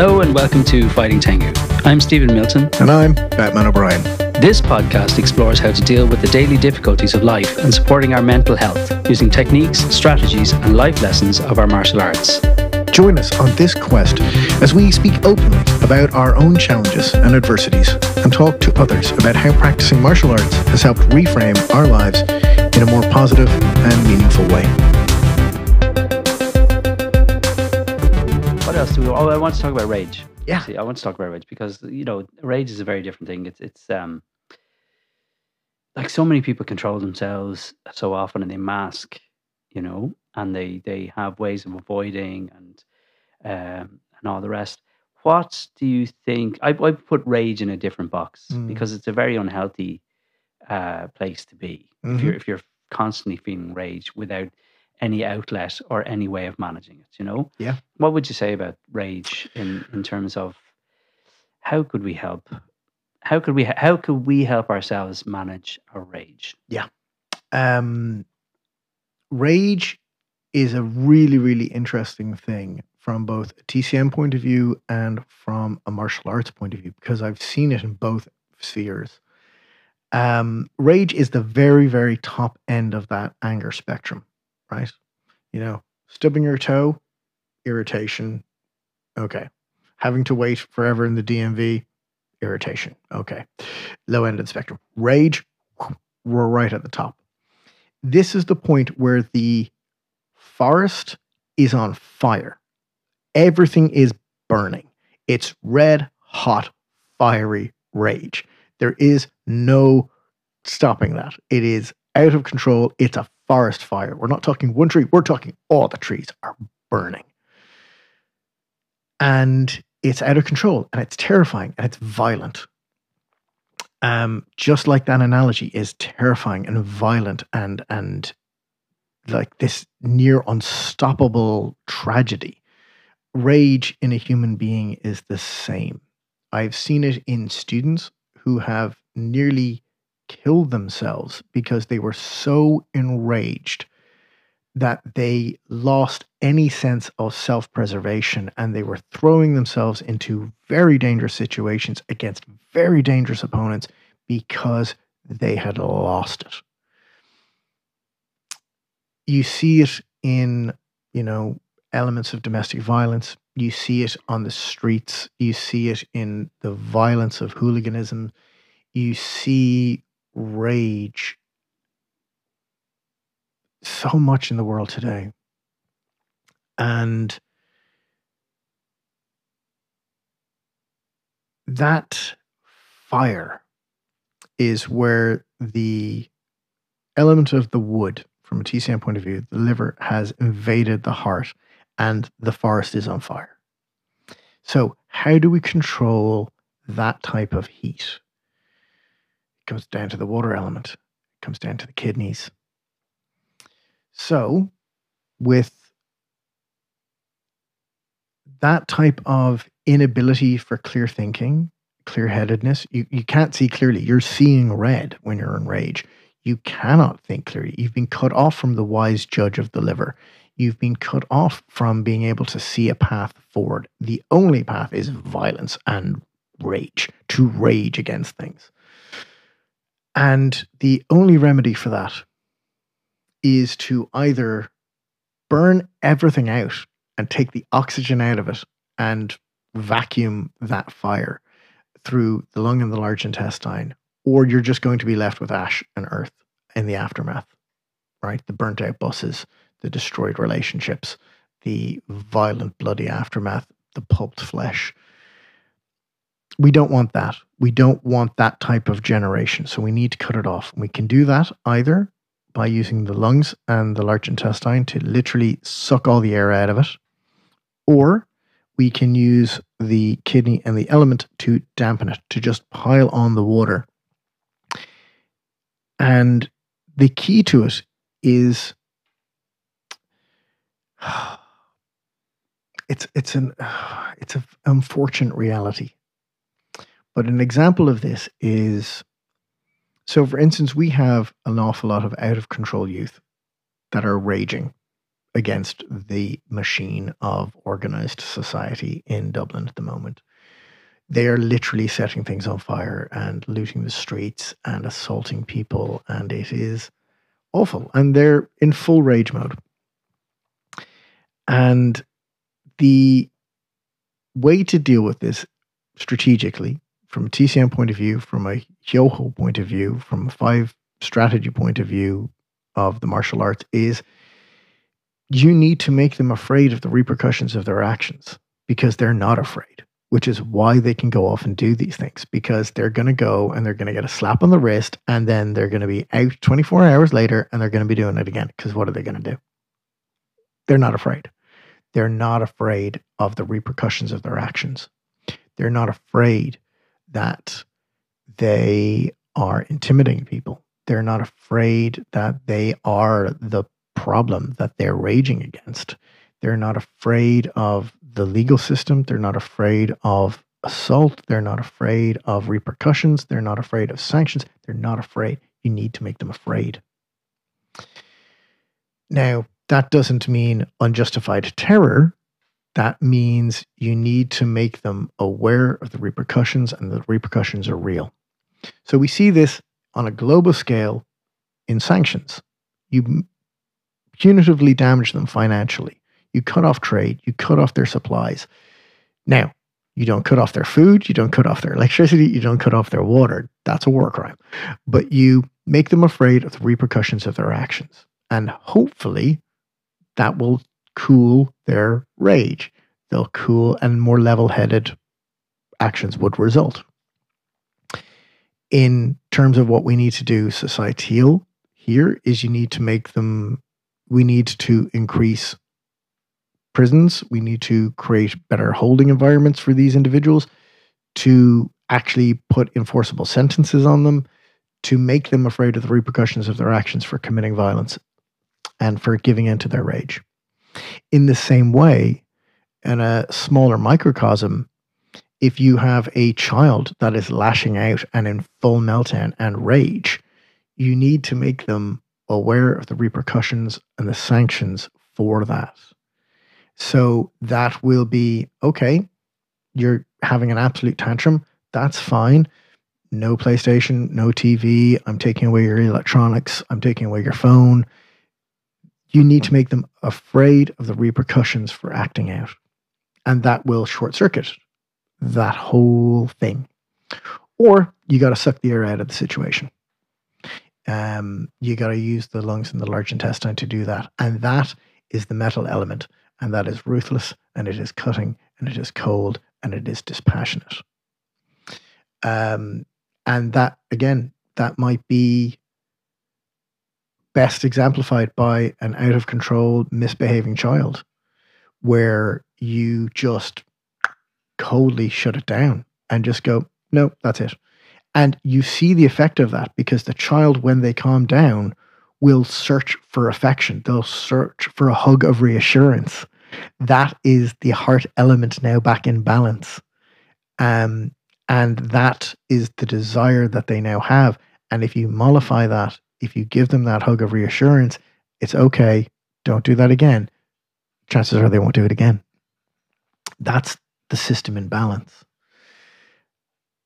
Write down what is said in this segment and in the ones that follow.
Hello and welcome to Fighting Tengu. I'm Stephen Milton. And I'm Batman O'Brien. This podcast explores how to deal with the daily difficulties of life and supporting our mental health using techniques, strategies, and life lessons of our martial arts. Join us on this quest as we speak openly about our own challenges and adversities and talk to others about how practicing martial arts has helped reframe our lives in a more positive and meaningful way. What else do we? Oh, I want to talk about rage. Yeah. See, I want to talk about rage because you know rage is a very different thing. It's it's um like so many people control themselves so often and they mask, you know, and they they have ways of avoiding and um and all the rest. What do you think? I I put rage in a different box Mm. because it's a very unhealthy uh place to be if you're if you're constantly feeling rage without any outlet or any way of managing it. You know. Yeah. What would you say about rage in in terms of how could we help? How could we how could we help ourselves manage our rage? Yeah. Um, rage is a really, really interesting thing from both a TCM point of view and from a martial arts point of view because I've seen it in both spheres. Um, rage is the very, very top end of that anger spectrum, right? You know, stubbing your toe, irritation, okay. Having to wait forever in the DMV, irritation, okay. Low end of the spectrum. Rage, we're right at the top this is the point where the forest is on fire. Everything is burning. It's red hot, fiery rage. There is no stopping that. It is out of control. It's a forest fire. We're not talking one tree, we're talking all the trees are burning. And it's out of control and it's terrifying and it's violent um, just like that analogy is terrifying and violent and and like this near unstoppable tragedy. Rage in a human being is the same. I've seen it in students who have nearly killed themselves because they were so enraged that they lost any sense of self preservation and they were throwing themselves into very dangerous situations against very dangerous opponents because they had lost it. You see it in, you know, elements of domestic violence. You see it on the streets. You see it in the violence of hooliganism. You see rage so much in the world today. And that fire is where the element of the wood, from a TCM point of view, the liver has invaded the heart and the forest is on fire. So, how do we control that type of heat? Comes down to the water element, it comes down to the kidneys. So, with that type of inability for clear thinking, clear headedness, you, you can't see clearly. You're seeing red when you're in rage. You cannot think clearly. You've been cut off from the wise judge of the liver. You've been cut off from being able to see a path forward. The only path is violence and rage, to rage against things. And the only remedy for that is to either burn everything out and take the oxygen out of it and vacuum that fire through the lung and the large intestine, or you're just going to be left with ash and earth in the aftermath, right? The burnt out buses, the destroyed relationships, the violent, bloody aftermath, the pulped flesh. We don't want that. We don't want that type of generation. So we need to cut it off. We can do that either by using the lungs and the large intestine to literally suck all the air out of it, or we can use the kidney and the element to dampen it, to just pile on the water. And the key to it is it's it's an it's an unfortunate reality. But an example of this is so for instance, we have an awful lot of out of control youth that are raging against the machine of organized society in Dublin at the moment. They are literally setting things on fire and looting the streets and assaulting people, and it is awful. And they're in full rage mode. And the way to deal with this strategically, from a TCM point of view, from a Yoho point of view, from a five strategy point of view of the martial arts, is you need to make them afraid of the repercussions of their actions because they're not afraid, which is why they can go off and do these things because they're going to go and they're going to get a slap on the wrist and then they're going to be out 24 hours later and they're going to be doing it again because what are they going to do? They're not afraid. They're not afraid of the repercussions of their actions. They're not afraid that they are intimidating people. They're not afraid that they are the problem that they're raging against. They're not afraid of the legal system. They're not afraid of assault. They're not afraid of repercussions. They're not afraid of sanctions. They're not afraid. You need to make them afraid. Now, that doesn't mean unjustified terror. That means you need to make them aware of the repercussions and the repercussions are real. So we see this on a global scale in sanctions. You punitively damage them financially. You cut off trade, you cut off their supplies. Now, you don't cut off their food, you don't cut off their electricity, you don't cut off their water. That's a war crime. But you make them afraid of the repercussions of their actions. And hopefully that will cool their rage. They'll cool and more level headed actions would result. In terms of what we need to do societal here is you need to make them we need to increase prisons. We need to create better holding environments for these individuals to actually put enforceable sentences on them, to make them afraid of the repercussions of their actions for committing violence and for giving in to their rage. In the same way, in a smaller microcosm, if you have a child that is lashing out and in full meltdown and rage, you need to make them aware of the repercussions and the sanctions for that. So that will be okay, you're having an absolute tantrum. That's fine. No PlayStation, no TV. I'm taking away your electronics. I'm taking away your phone. You need to make them afraid of the repercussions for acting out. And that will short circuit that whole thing. Or you got to suck the air out of the situation um, you got to use the lungs and the large intestine to do that. And that is the metal element. And that is ruthless and it is cutting and it is cold and it is dispassionate. Um, and that, again, that might be best exemplified by an out of control, misbehaving child where you just coldly shut it down and just go, no, that's it. And you see the effect of that because the child, when they calm down, will search for affection. They'll search for a hug of reassurance. That is the heart element now back in balance. Um, and that is the desire that they now have. And if you mollify that, if you give them that hug of reassurance, it's okay, don't do that again. Chances are they won't do it again. That's the system in balance.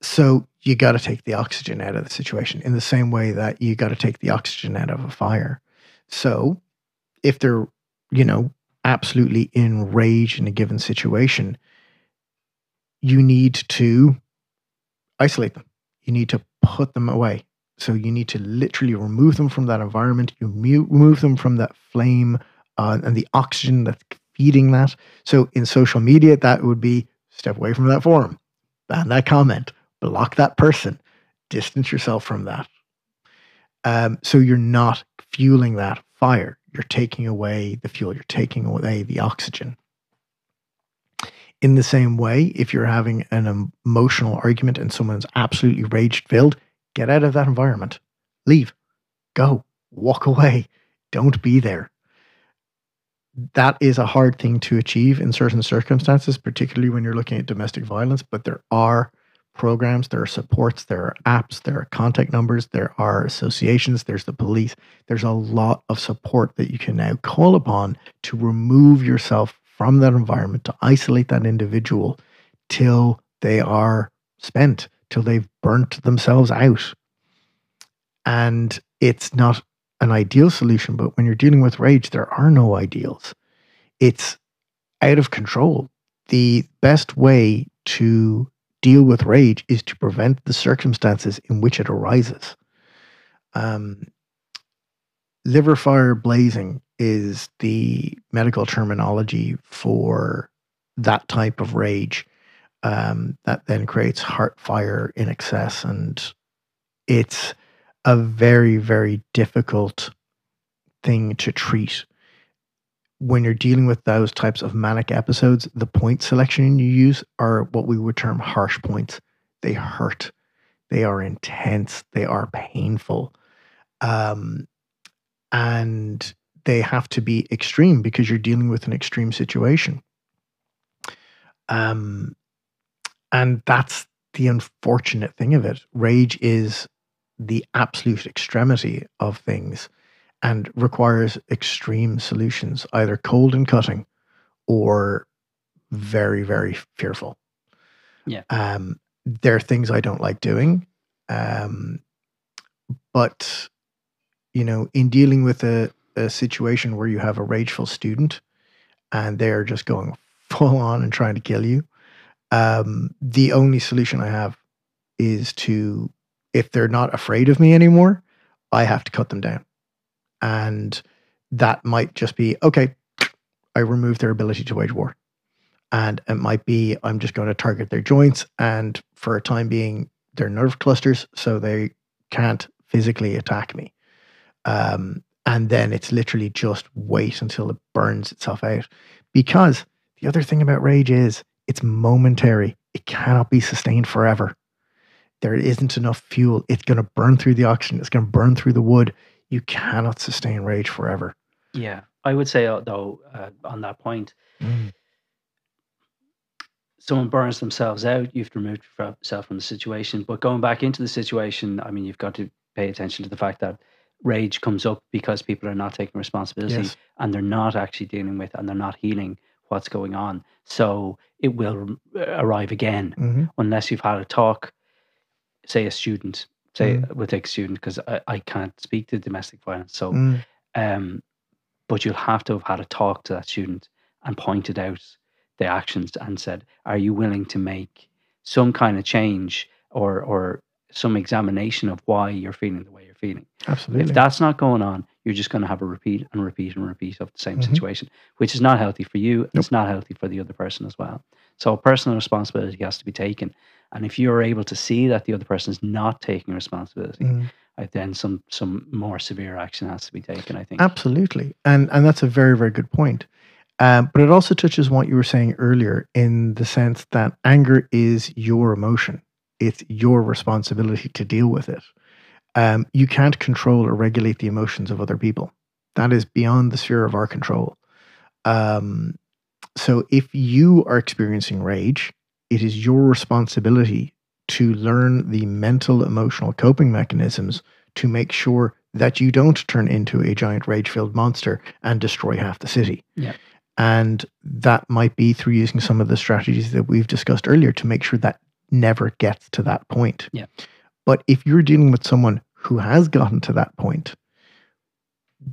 So you got to take the oxygen out of the situation in the same way that you got to take the oxygen out of a fire. So if they're, you know, absolutely enraged in a given situation, you need to isolate them. You need to put them away. So you need to literally remove them from that environment. You remove them from that flame uh, and the oxygen that's feeding that. So in social media, that would be step away from that forum, ban that comment, block that person, distance yourself from that. Um, so you're not fueling that fire. You're taking away the fuel, you're taking away the oxygen. In the same way, if you're having an emotional argument and someone's absolutely rage filled, get out of that environment. Leave. Go. Walk away. Don't be there. That is a hard thing to achieve in certain circumstances, particularly when you're looking at domestic violence, but there are programs, there are supports, there are apps, there are contact numbers, there are associations, there's the police. There's a lot of support that you can now call upon to remove yourself from that environment, to isolate that individual till they are spent, till they've burnt themselves out. And it's not an ideal solution, but when you're dealing with rage, there are no ideals. It's out of control. The best way to deal with rage is to prevent the circumstances in which it arises. Um, liver fire blazing is the medical terminology for that type of rage um, that then creates heart fire in excess. And it's a very, very difficult thing to treat. When you're dealing with those types of manic episodes, the point selection you use are what we would term harsh points. They hurt, they are intense, they are painful. Um, and they have to be extreme because you're dealing with an extreme situation. Um, and that's the unfortunate thing of it. Rage is the absolute extremity of things and requires extreme solutions, either cold and cutting or very, very fearful. Yeah. Um, there are things I don't like doing. Um, but, you know, in dealing with a, a situation where you have a rageful student and they're just going full on and trying to kill you, um, the only solution I have is to, if they're not afraid of me anymore, I have to cut them down. And that might just be okay, I remove their ability to wage war. And it might be I'm just going to target their joints and for a time being, their nerve clusters so they can't physically attack me. Um, and then it's literally just wait until it burns itself out. Because the other thing about rage is it's momentary, it cannot be sustained forever. There isn't enough fuel. It's going to burn through the oxygen, it's going to burn through the wood. You cannot sustain rage forever. Yeah. I would say, uh, though, uh, on that point, Mm. someone burns themselves out, you've removed yourself from the situation. But going back into the situation, I mean, you've got to pay attention to the fact that rage comes up because people are not taking responsibility Yes. and they're not actually dealing with and they're not healing what's going on. So it will uh, arrive again Mhm. unless you've had a talk, say a student, say Mm. we'll take a student because I, I can't speak to domestic violence. So, Mm. um, but you'll have to have had a talk to that student and pointed out the actions and said, are you willing to make some kind of change or, or some examination of why you're feeling the way you're feeling? Absolutely. If that's not going on, you're just going to have a repeat and repeat and repeat of the same Mhm. situation, which is not healthy for you. Nope. It's not healthy for the other person as well. So personal responsibility has to be taken. And if you're able to see that the other person is not taking responsibility, Mm. then some some more severe action has to be taken. I think. Absolutely, and and that's a very very good point. Um, but it also touches what you were saying earlier in the sense that anger is your emotion. It's your responsibility to deal with it. Um, you can't control or regulate the emotions of other people. That is beyond the sphere of our control. Um, so if you are experiencing rage, it is your responsibility to learn the mental emotional coping mechanisms to make sure that you don't turn into a giant rage filled monster and destroy half the city. Yeah. And that might be through using some of the strategies that we've discussed earlier to make sure that never gets to that point. Yeah. But if you're dealing with someone who has gotten to that point,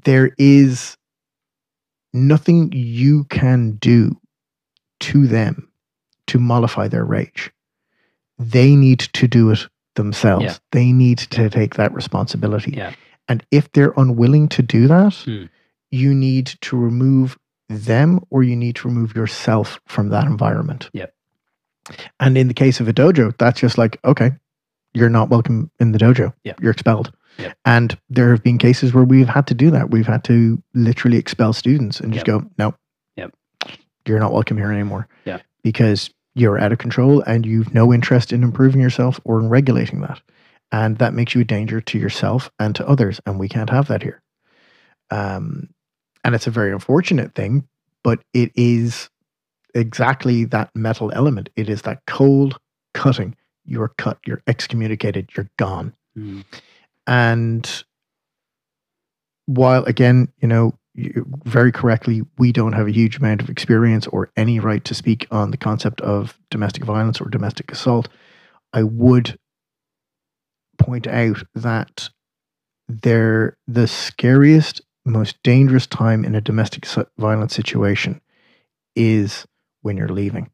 there is nothing you can do to them to mollify their rage. They need to do it themselves. Yeah. They need to take that responsibility. Yeah. And if they're unwilling to do that, Hmm. you need to remove them or you need to remove yourself from that environment. Yep. And in the case of a dojo, that's just like, okay, you're not welcome in the dojo. Yeah. You're expelled. Yep. And there have been cases where we've had to do that. We've had to literally expel students and just Yep. go, no, Yep. you're not welcome here anymore. Yeah. Because you're out of control and you've no interest in improving yourself or in regulating that. And that makes you a danger to yourself and to others. And we can't have that here. Um, and it's a very unfortunate thing, but it is exactly that metal element. It is that cold cutting. you're cut, you're excommunicated, you're gone. Mm. And while again, you know, you, very correctly, we don't have a huge amount of experience or any right to speak on the concept of domestic violence or domestic assault. I would point out that they're the scariest, most dangerous time in a domestic violence situation is when you're leaving.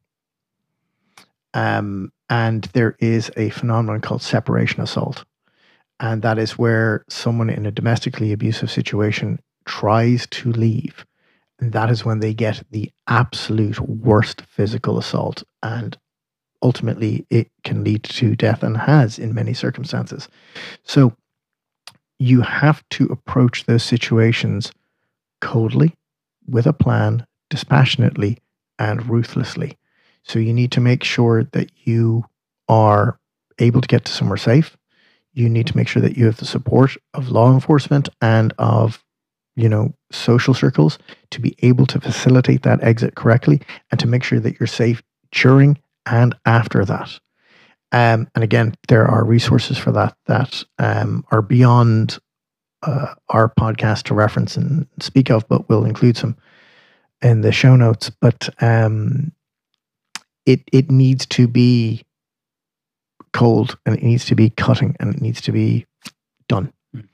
Um, and there is a phenomenon called separation assault. And that is where someone in a domestically abusive situation tries to leave. And that is when they get the absolute worst physical assault. And ultimately, it can lead to death and has in many circumstances. So you have to approach those situations coldly, with a plan, dispassionately, and ruthlessly. So you need to make sure that you are able to get to somewhere safe. You need to make sure that you have the support of law enforcement and of, you know, social circles to be able to facilitate that exit correctly and to make sure that you're safe during and after that. Um, and again, there are resources for that that um, are beyond uh, our podcast to reference and speak of, but we'll include some in the show notes. But um, it it needs to be cold and it needs to be cutting and it needs to be done. Mm.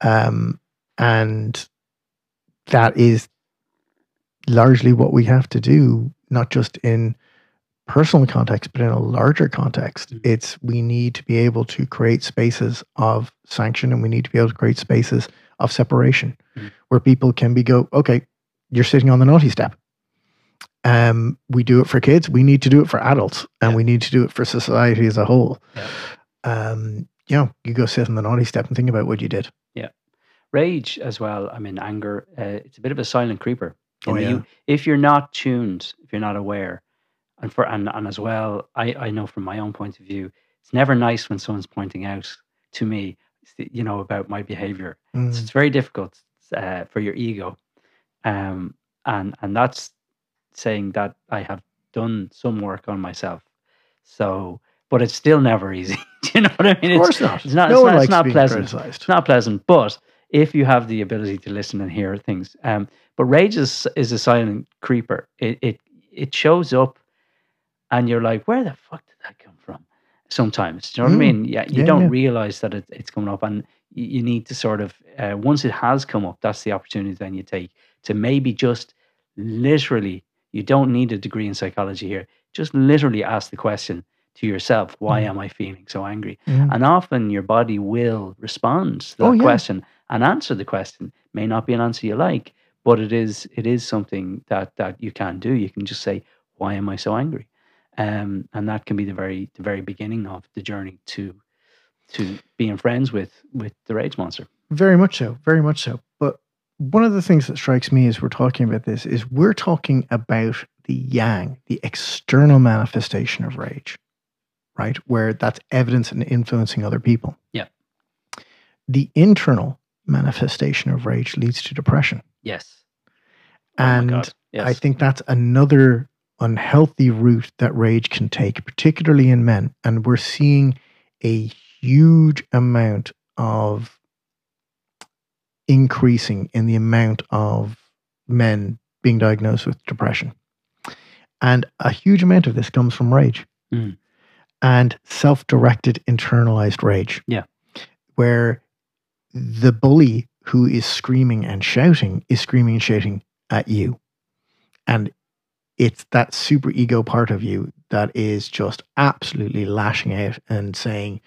Um, and that is largely what we have to do, not just in personal context, but in a larger context. Mm. It's we need to be able to create spaces of sanction and we need to be able to create spaces of separation mm. where people can be go, okay, you're sitting on the naughty step. Um, we do it for kids. We need to do it for adults, and yeah. we need to do it for society as a whole. Yeah. Um, you know, you go sit on the naughty step and think about what you did. Yeah, rage as well. I mean, anger. Uh, it's a bit of a silent creeper. Oh, yeah. You, if you're not tuned, if you're not aware, and for and and as well, I I know from my own point of view, it's never nice when someone's pointing out to me, you know, about my behavior. Mm. So it's very difficult uh, for your ego, um, and and that's saying that I have done some work on myself. So, but it's still never easy. Do you know what I mean? Of course it's, not. It's not. No it's one not, likes it's not pleasant. Criticized. It's not pleasant. But if you have the ability to listen and hear things, um, but rage is, is a silent creeper. It it it shows up, and you're like, where the fuck did that come from? Sometimes, do you know what I Mm. mean? Yeah, you Yeah, don't yeah. realize that it, it's coming up, and you, you need to sort of uh, once it has come up, that's the opportunity then you take to maybe just literally. You don't need a degree in psychology here. Just literally ask the question to yourself: Why Mm. am I feeling so angry? Mm. And often your body will respond to that Oh, yeah. question and answer the question. May not be an answer you like, but it is it is something that that you can do. You can just say, "Why am I so angry?" Um, and that can be the very the very beginning of the journey to to being friends with with the rage monster. Very much so. Very much so. But one of the things that strikes me as we're talking about this is we're talking about the yang, the external manifestation of rage, right? Where that's evidence and influencing other people. Yeah. The internal manifestation of rage leads to depression. Yes. Oh and oh. Yes. I think that's another unhealthy route that rage can take, particularly in men. And we're seeing a huge amount of increasing in the amount of men being diagnosed with depression. And a huge amount of this comes from rage Mm. and self directed internalized rage. Yeah. Where the bully who is screaming and shouting is screaming and shouting at you. And it's that super ego part of you that is just absolutely lashing out and saying,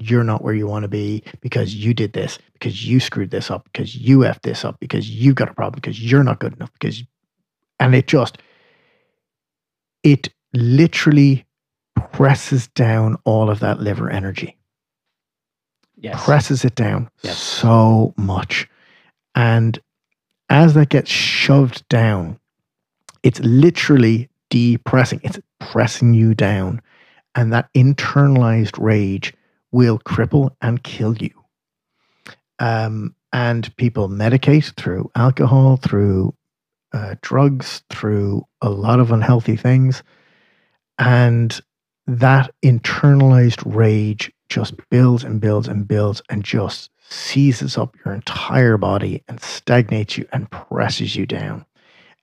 You're not where you want to be because you did this, because you screwed this up, because you effed this up, because you've got a problem, because you're not good enough, because and it just it literally presses down all of that liver energy yes. presses it down Yes. so much. And as that gets shoved down, it's literally depressing. It's pressing you down. And that internalized rage will cripple and kill you. Um, and people medicate through alcohol, through uh, drugs, through a lot of unhealthy things. And that internalized rage just builds and builds and builds and just seizes up your entire body and stagnates you and presses you down.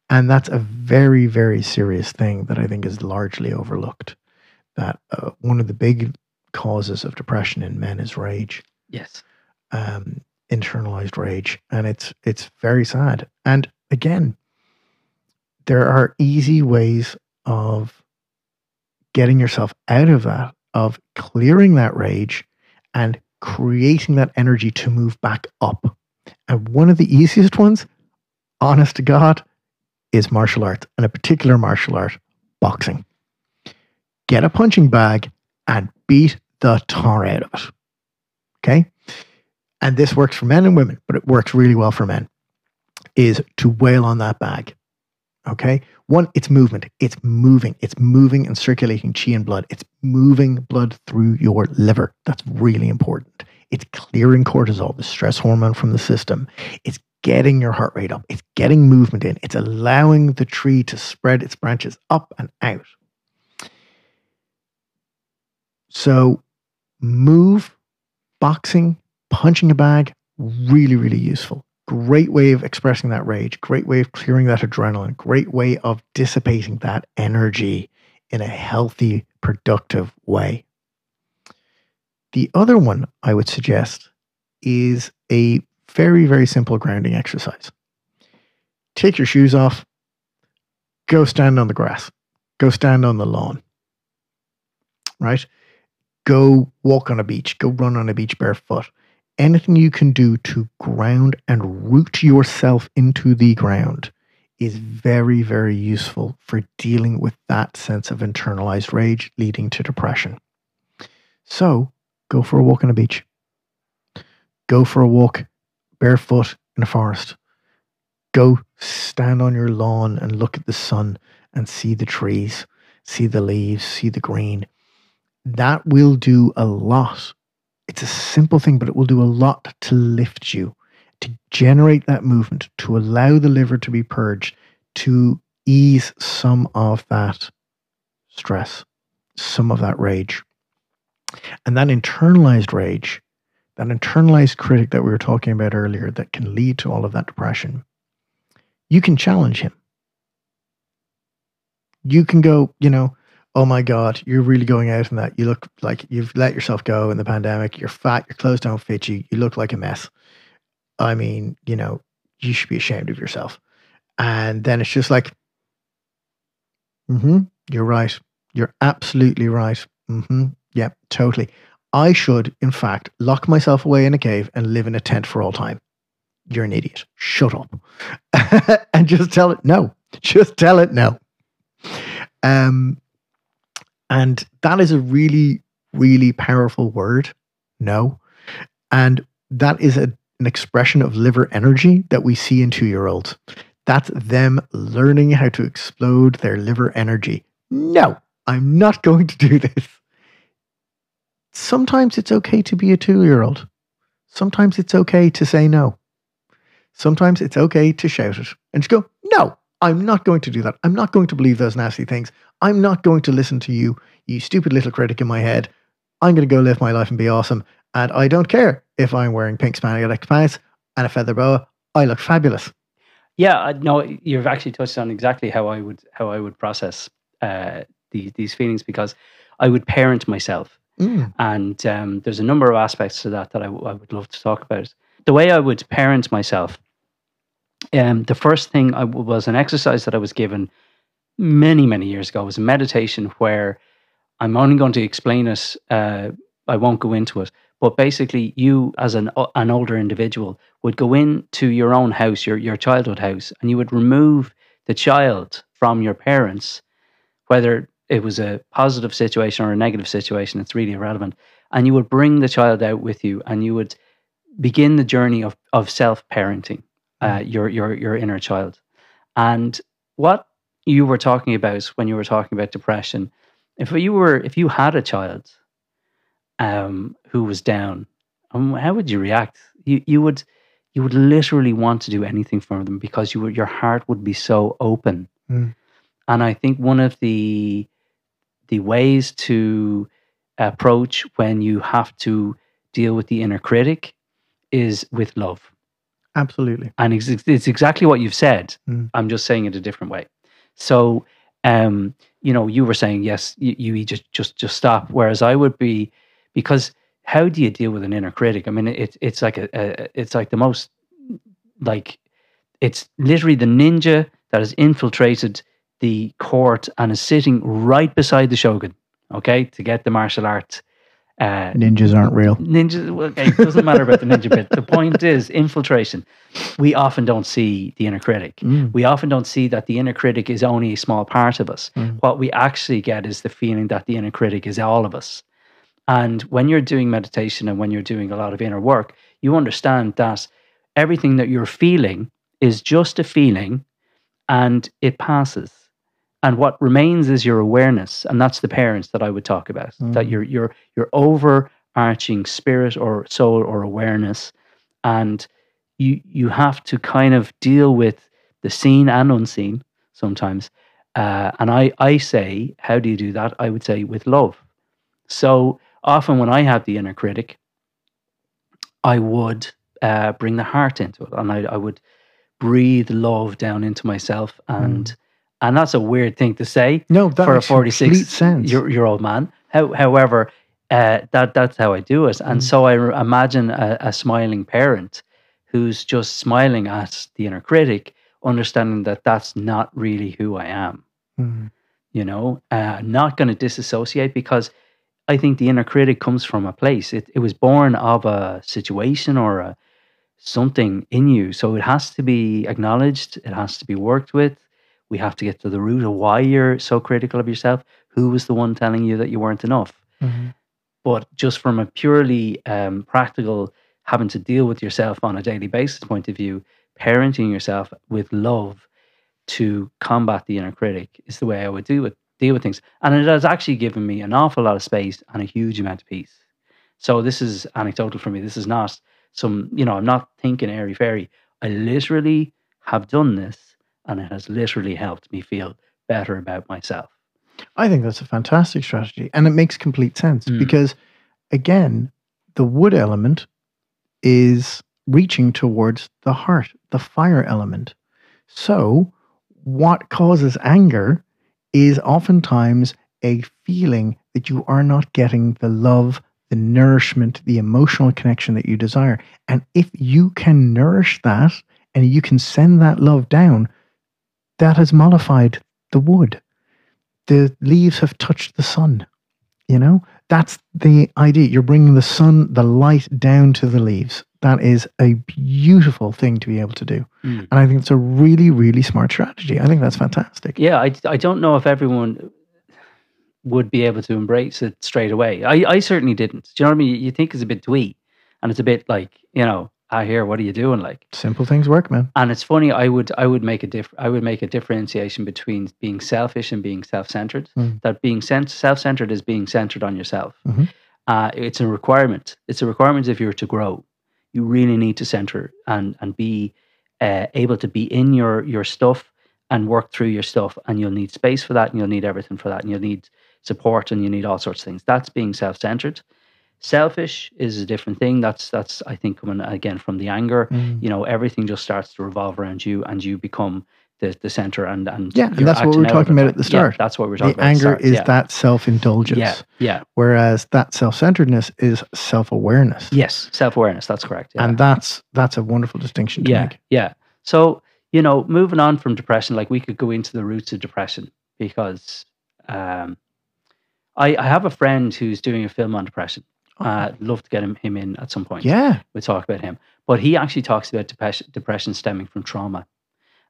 And that's a very, very serious thing that I think is largely overlooked. That uh, one of the big causes of depression in men is rage. Yes. Um, internalized rage. And it's it's very sad. And again, there are easy ways of getting yourself out of that, of clearing that rage and creating that energy to move back up. And one of the easiest ones, honest to God, is martial arts, and a particular martial art, boxing. Get a punching bag and beat the tar out of it. Okay? And this works for men and women, but it works really well for men, is to wail on that bag. Okay? One, it's movement. It's moving. It's moving and circulating chi and blood. It's moving blood through your liver. That's really important. It's clearing cortisol, the stress hormone from the system. It's getting your heart rate up. It's getting movement in. It's allowing the tree to spread its branches up and out. So, move, boxing, punching a bag, really, really useful. Great way of expressing that rage, great way of clearing that adrenaline, great way of dissipating that energy in a healthy, productive way. The other one I would suggest is a very, very simple grounding exercise. Take your shoes off, go stand on the grass, go stand on the lawn, right? Go walk on a beach, go run on a beach barefoot. Anything you can do to ground and root yourself into the ground is very, very useful for dealing with that sense of internalized rage leading to depression. So, Go for a walk on a beach. Go for a walk barefoot in a forest. Go stand on your lawn and look at the sun and see the trees, see the leaves, see the green. That will do a lot. It's a simple thing, but it will do a lot to lift you, to generate that movement, to allow the liver to be purged, to ease some of that stress, some of that rage. And that internalized rage, that internalized critic that we were talking about earlier that can lead to all of that depression, you can challenge him. You can go, you know, oh my God, you're really going out in that. You look like you've let yourself go in the pandemic. You're fat, your clothes don't fit you, you look like a mess. I mean, you know, you should be ashamed of yourself. And then it's just like, mm-hmm, you're right. You're absolutely right. Mm-hmm. Yeah, totally. I should, in fact, lock myself away in a cave and live in a tent for all time. You're an idiot. Shut up. and just tell it no. Just tell it no. Um, and that is a really, really powerful word. No. And that is a, an expression of liver energy that we see in two year olds. That's them learning how to explode their liver energy. No, I'm not going to do this sometimes it's okay to be a two year old. Sometimes it's okay to say no. Sometimes it's okay to shout it and just go, no, I'm not going to do that. I'm not going to believe those nasty things. I'm not going to listen to you, you stupid little critic in my head. I'm going to go live my life and be awesome. And I don't care if I'm wearing pink spandex pants and a feather boa. I look fabulous. Yeah, no, you've actually touched on exactly how I would how I would process uh, these these feelings because I would parent myself Mm. And um, there's a number of aspects to that that I would love to talk about. The way I would parent myself, um, the first thing I w- was an exercise that I was given many, many years ago. It was a meditation where I'm only going to explain it. Uh, I won't go into it. But basically, you as an uh, an older individual would go into your own house, your your childhood house, and you would remove the child from your parents, whether it was a positive situation or a negative situation, it's really irrelevant. And you would bring the child out with you and you would begin the journey of, of self parenting, uh, mm. your, your, your inner child. And what you were talking about when you were talking about depression, if you were, if you had a child um, who was down, um, how would you react? You, you would, you would literally want to do anything for them because you your heart would be so open. Mm. And I think one of the the ways to approach when you have to deal with the inner critic is with love. Absolutely. And it's, it's exactly what you've said. Mm. I'm just saying it a different way. So, um, you know, you were saying yes, you, you just just just stop. Whereas I would be because how do you deal with an inner critic? I mean, it's it's like a, a it's like the most like it's literally the ninja that has infiltrated the court and is sitting right beside the shogun. Okay, to get the martial arts. Uh, Ninjas aren't real. Ninjas, okay, it doesn't matter about the ninja bit. The point is infiltration. We often don't see the inner critic. Mm. We often don't see that the inner critic is only a small part of us. Mm. What we actually get is the feeling that the inner critic is all of us. And when you're doing meditation and when you're doing a lot of inner work, you understand that everything that you're feeling is just a feeling and it passes. And what remains is your awareness. And that's the parents that I would talk about. That Mm. your your your overarching spirit or soul or awareness. And you you have to kind of deal with the seen and unseen sometimes. Uh, and I, I say, how do you do that? I would say with love. So often when I have the inner critic, I would uh, bring the heart into it, and I, I would breathe love down into myself, and and that's a weird thing to say No, that for a makes forty complete six sense. year, year old man. How, however, uh, that that's how I do it, and Mm. so I re- imagine a, a smiling parent who's just smiling at the inner critic, understanding that that's not really who I am Mm. you know uh, not going to disassociate because i think the inner critic comes from a place it, it was born of a situation or a something in you so it has to be acknowledged it has to be worked with we have to get to the root of why you're so critical of yourself who was the one telling you that you weren't enough? Mhm. but just from a purely um, practical having to deal with yourself on a daily basis point of view parenting yourself with love to combat the inner critic is the way i would do it deal with things. And it has actually given me an awful lot of space and a huge amount of peace. So this is anecdotal for me. This is not some you know i'm not thinking airy fairy. I literally have done this and it has literally helped me feel better about myself I think that's a fantastic strategy. And it makes complete sense Mm. because, again, the wood element is reaching towards the heart, the fire element. So, what causes anger is oftentimes a feeling that you are not getting the love, the nourishment, the emotional connection that you desire. And if you can nourish that and you can send that love down, that has mollified the wood the leaves have touched the sun. You know, that's the idea. You're bringing the sun, the light down to the leaves. That is a beautiful thing to be able to do. Mm. And I think it's a really, really smart strategy. I think that's fantastic. yeah I, I don't know if everyone would be able to embrace it straight away i, I certainly didn't do you know what i mean you think it's a bit twee and it's a bit like you know i hear what are you doing like? Simple things work, man. and it's funny i would i would make a diff i would make a differentiation between being selfish and being self-centered. Mm. that being cent- self-centered is being centered on yourself. Mhm. uh, it's a requirement. It's a requirement if you're to grow. You really need to center and and be uh, able to be in your your stuff and work through your stuff and you'll need space for that and you'll need everything for that and you'll need support and you need all sorts of things. That's being self-centered selfish is a different thing that's that's i think coming again from the anger Mm. you know everything just starts to revolve around you and you become the, the center and and Yeah, and that's what we're talking about at the Yeah, start. that's what we're talking The about anger is yeah. that self indulgence, yeah yeah whereas that self centeredness is self awareness. yes self-awareness that's correct yeah. And that's that's a wonderful distinction to yeah make. yeah so you know moving on from depression like we could go into the roots of depression because um i i have a friend who's doing a film on depression uh love to get him him in at some point yeah. we'll talk about him. But he actually talks about depression, depression stemming from trauma.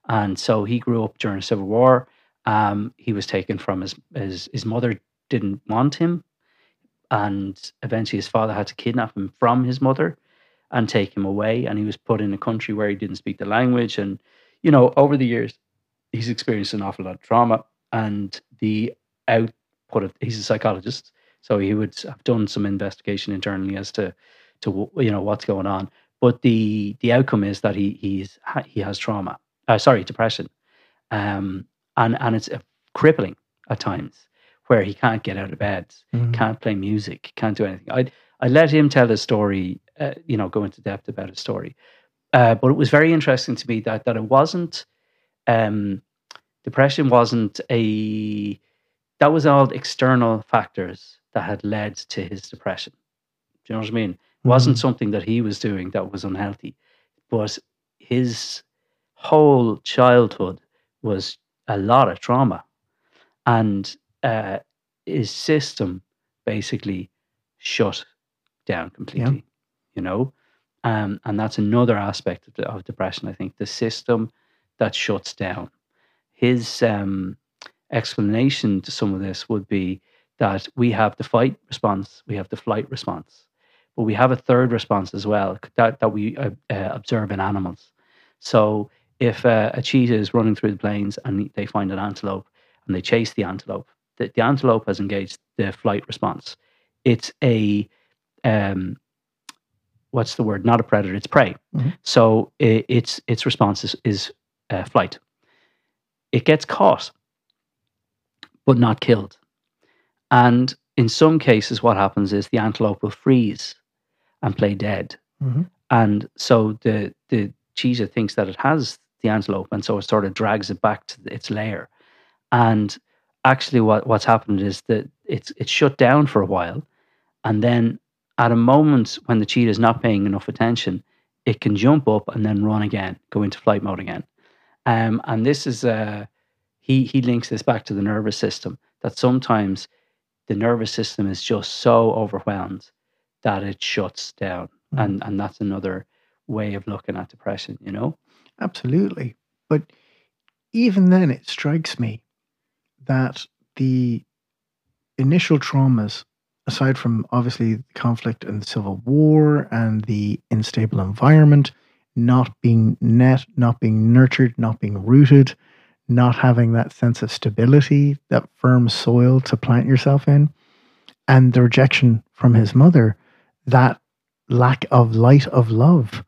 And so he grew up during the Civil War. Um, he was taken from his, his his mother didn't want him, and eventually his father had to kidnap him from his mother and take him away. And he was put in a country where he didn't speak the language. And you know, over the years, he's experienced an awful lot of trauma. And the output of he's a psychologist, so he would have done some investigation internally as to to you know what's going on. But the the outcome is that he he's he has trauma. Uh, sorry, depression, um, and and it's uh, crippling at times. where he can't get out of bed, Mhm. can't play music, can't do anything. I I let him tell his story, uh, you know, go into depth about his story. Uh, but it was very interesting to me that that it wasn't um, depression wasn't a that was all external factors that had led to his depression. Do you know what I mean? It wasn't Mhm. something that he was doing that was unhealthy, but his whole childhood was a lot of trauma, and uh, his system basically shut down completely. You know, um, and that's another aspect of, the, of depression. I think the system that shuts down. His um, explanation to some of this would be that we have the fight response, we have the flight response, but we have a third response as well that, that we uh, uh, observe in animals. So if uh, a cheetah is running through the plains and they find an antelope and they chase the antelope, the, the antelope has engaged the flight response. It's a um, what's the word? Not a predator. It's prey. Mhm. So i its its response is, is uh, flight. It gets caught, but not killed. And in some cases, what happens is the antelope will freeze and play dead. Mhm. And so the the cheetah thinks that it has the antelope, and so it sort of drags it back to its lair. And actually, what what's happened is that it's it's shut down for a while, and then at a moment when the cheetah is not paying enough attention, it can jump up and then run again, go into flight mode again. Um, and this is uh, he he links this back to the nervous system that sometimes the nervous system is just so overwhelmed that it shuts down, Mhm. and and that's another way of looking at depression. You know, Absolutely. But even then, it strikes me that the initial traumas, aside from obviously the conflict and the civil war and the unstable environment, not being net, not being nurtured, not being rooted, not having that sense of stability, that firm soil to plant yourself in, and the rejection from his mother, that lack of light of love.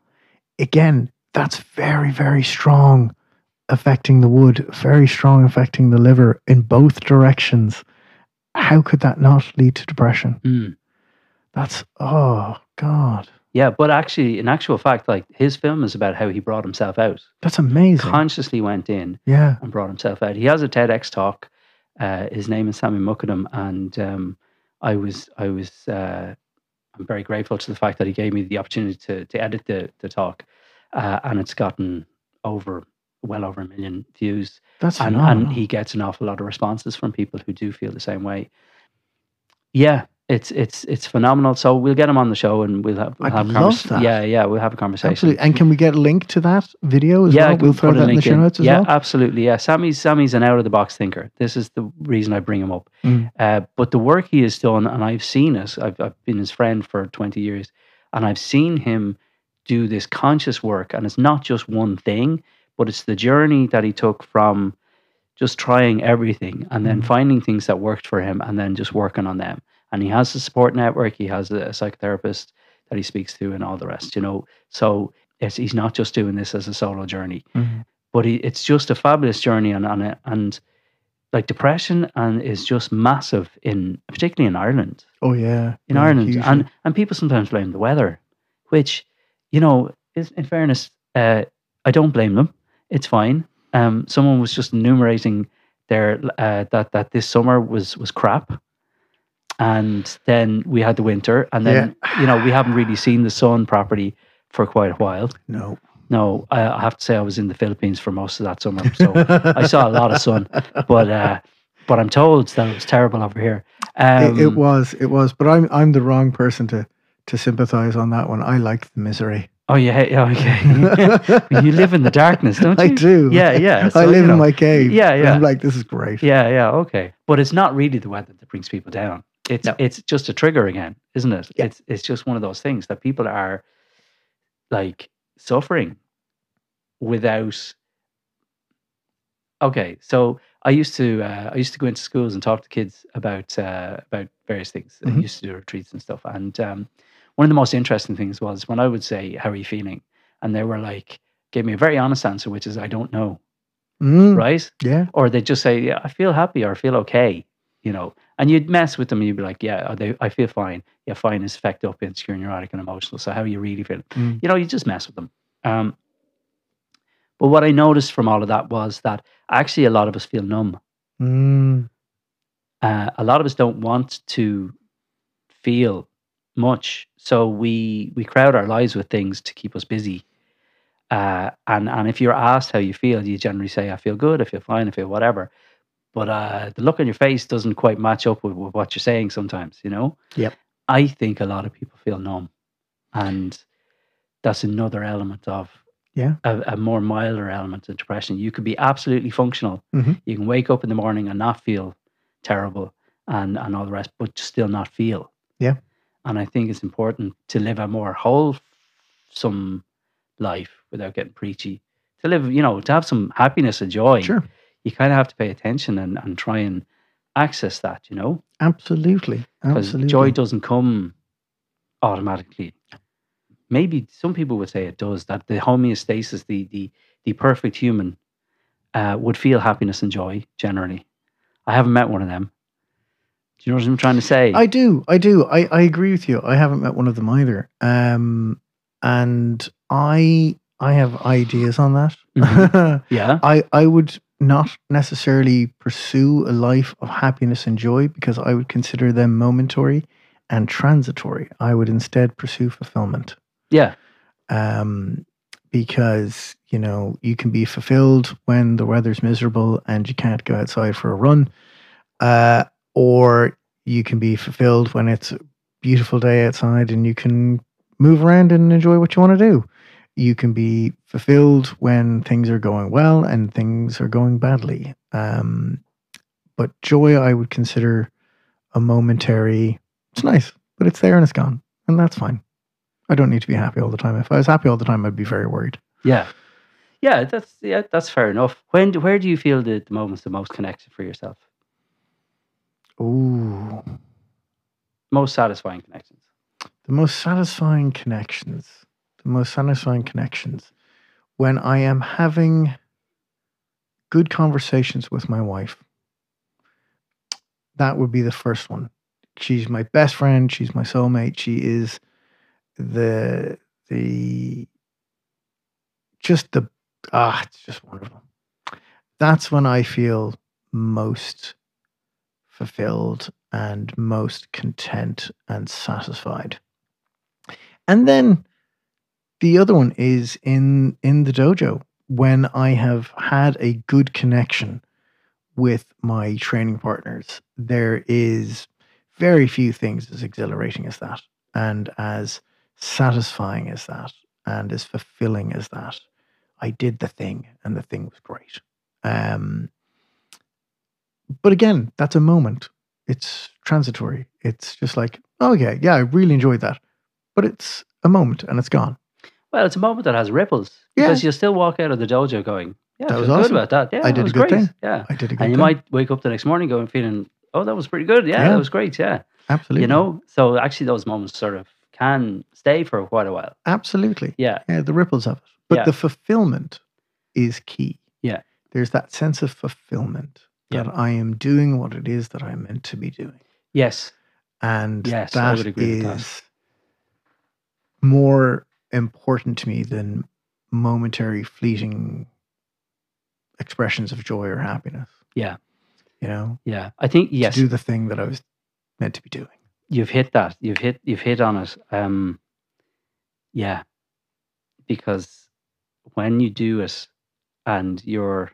Again, that's very, very strong affecting the wood, very strong affecting the liver in both directions. How could that not lead to depression? Mm. That's, oh, God. Yeah. But actually, in actual fact, like his film is about how he brought himself out, That's amazing. consciously went in yeah. and brought himself out. He has a TEDx talk. Uh, his name is Sami Moukaddem, and um, I was I was uh, I'm very grateful to the fact that he gave me the opportunity to to edit the the talk, uh, and it's gotten over well over a million views, That's and phenomenal. and he gets an awful lot of responses from people who do feel the same way. Yeah. It's it's it's phenomenal. So we'll get him on the show and we'll have we'll have a love convers- that. Yeah, yeah, we'll have a conversation. Absolutely. And can we get a link to that video as yeah, well? We'll throw that in the show notes as yeah, well. absolutely. Yeah, Sami's Sami's an out of the box thinker. This is the reason I bring him up. Mm. Uh, but the work he has done, and I've seen it. I've I've been his friend for twenty years, and I've seen him do this conscious work, and it's not just one thing, but it's the journey that he took from just trying everything and then Mm. finding things that worked for him, and then just working on them. And he has a support network. He has a, a psychotherapist that he speaks to, and all the rest. You know, so it's, he's not just doing this as a solo journey Mhm. but he, it's just a fabulous journey and and, and like depression and is just massive in particularly in Ireland Oh, yeah. in Yeah, Ireland hugely. and and people sometimes blame the weather which you know is in fairness uh, I don't blame them it's fine um someone was just enumerating their uh, that that this summer was was crap and then we had the winter and then you know we haven't really seen the sun properly for quite a while no. no, I, have to say I was in the Philippines for most of that summer, so I saw a lot of sun. But uh, but I'm told that it was terrible over here. Um, it, it was, it was. But I'm I'm the wrong person to to sympathize on that one. I like the misery. Oh, yeah, yeah, okay. you live in the darkness, don't you? I do. Yeah, yeah. I live you know, in my cave. Yeah, yeah. I'm like, this is great. Yeah, yeah, okay. But it's not really the weather that brings people down. It's No. it's just a trigger again, isn't it? Yeah. It's it's just one of those things that people are like suffering without. Okay, so I used to uh, I used to go into schools and talk to kids about uh, about various things. I Mhm. used to do retreats and stuff, and um, one of the most interesting things was when I would say, "How are you feeling?" and they were like, gave me a very honest answer, which is, "I don't know." Mm, Right? Yeah. or they just say, "Yeah, I feel happy or I feel okay," you know. And you'd mess with them and you'd be like, yeah, they, I feel fine. Yeah, fine is fecked up, insecure, neurotic, and emotional. So how are you really feeling? Mm. You know, you just mess with them. Um, but what I noticed from all of that was that actually a lot of us feel numb. Mm. Uh, a lot of us don't want to feel much, so we we crowd our lives with things to keep us busy. Uh, and and if you're asked how you feel, you generally say, "I feel good, I feel fine, I feel whatever." But uh, the look on your face doesn't quite match up with, with what you're saying sometimes. You know. Yep. I think a lot of people feel numb, and that's another element of Yeah. a, a more milder element of depression. You could be absolutely functional. Mhm. You can wake up in the morning and not feel terrible and, and all the rest, but still not feel. Yeah. And I think it's important to live a more wholesome life without getting preachy. To live, you know, to have some happiness and joy. Sure. You kind of have to pay attention and, and try and access that, you know, Absolutely. because Absolutely. joy doesn't come automatically. Maybe some people would say it does. That the homeostasis, the the the perfect human, uh, would feel happiness and joy generally. I haven't met one of them. Do you know what I'm trying to say? I do. I do. I, I agree with you. I haven't met one of them either. Um, and I I have ideas on that. Mhm. yeah. I I would not necessarily pursue a life of happiness and joy because I would consider them momentary and transitory. I would instead pursue fulfillment. Yeah. um, because you know you can be fulfilled when the weather's miserable and you can't go outside for a run, uh, or you can be fulfilled when it's a beautiful day outside and you can move around and enjoy what you want to do. You can be fulfilled when things are going well and things are going badly. Um, but joy, I would consider a momentary. It's nice, but it's there and it's gone, and that's fine. I don't need to be happy all the time. If I was happy all the time, I'd be very worried. Yeah. Yeah. That's yeah. That's fair enough. When where do you feel the, the moments the most connected for yourself? Ooh, Most satisfying connections. the most satisfying connections. Most satisfying connections when I am having good conversations with my wife. That would be the first one. She's my best friend. She's my soulmate. She is the the just the ah, it's just wonderful. That's when I feel most fulfilled and most content and satisfied. And then the other one is in in the dojo when I have had a good connection with my training partners. There is very few things as exhilarating as that and as satisfying as that and as fulfilling as that. I did the thing and the thing was great. Um, but again, that's a moment. It's transitory. It's just like, oh yeah, yeah, I really enjoyed that. But it's a moment and it's gone. Well, it's a moment that has ripples Yeah. because you'll still walk out of the dojo going, "Yeah, That I was awesome. good about that. Yeah, I did a good great. thing. Yeah, I did a good and you thing. might wake up the next morning going feeling, "Oh, that was pretty good. Yeah, Yeah. that was great. Yeah, Absolutely. you know." So actually, those moments sort of can stay for quite a while. Absolutely. Yeah, Yeah, the ripples of it. But Yeah. the fulfillment is key. Yeah. There's that sense of fulfillment Yeah. that I am doing what it is that I'm meant to be doing. yes, And Yes, I that would agree with that. is more important to me than momentary, fleeting expressions of joy or happiness. Yeah. You know, yeah. I think yes, do the thing that I was meant to be doing. you've hit that. You've hit. You've hit on it. Um, yeah, because when you do it, and you're,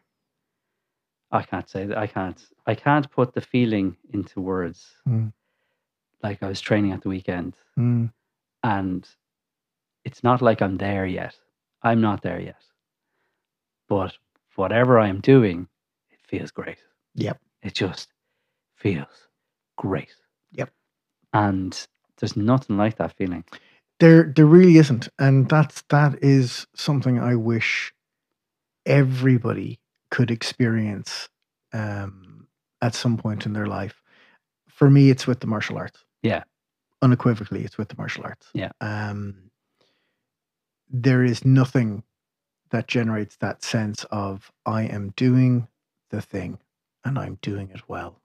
I can't say that. I can't. I can't put the feeling into words. Mm. Like I was training at the weekend, Mm, and it's not like I'm there yet. I'm not there yet. But whatever I'm doing, it feels great. Yep. It just feels great. Yep. And there's nothing like that feeling. There, there really isn't, and that's that is something I wish everybody could experience um, at some point in their life. For me, it's with the martial arts. Yeah. unequivocally, it's with the martial arts. Yeah. Um, there is nothing that generates that sense of I am doing the thing and I'm doing it well,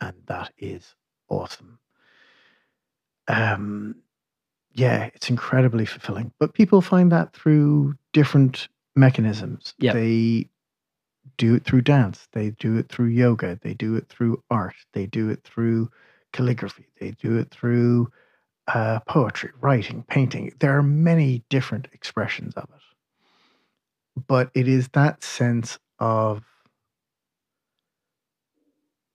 and that is awesome. Um, yeah, it's incredibly fulfilling. But people find that through different mechanisms. Yeah. They do it through dance, they do it through yoga, they do it through art, they do it through calligraphy, they do it through uh, poetry, writing, painting. There are many different expressions of it. But it is that sense of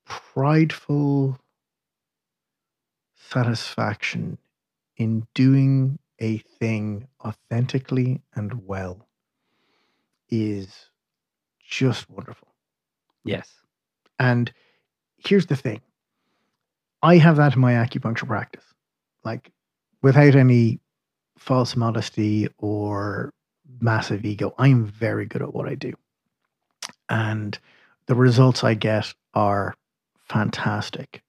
prideful satisfaction in doing a thing authentically and well is just wonderful. Yes. And here's the thing I have that in my acupuncture practice, like without any false modesty or massive ego. I'm very good at what I do. And the results I get are fantastic.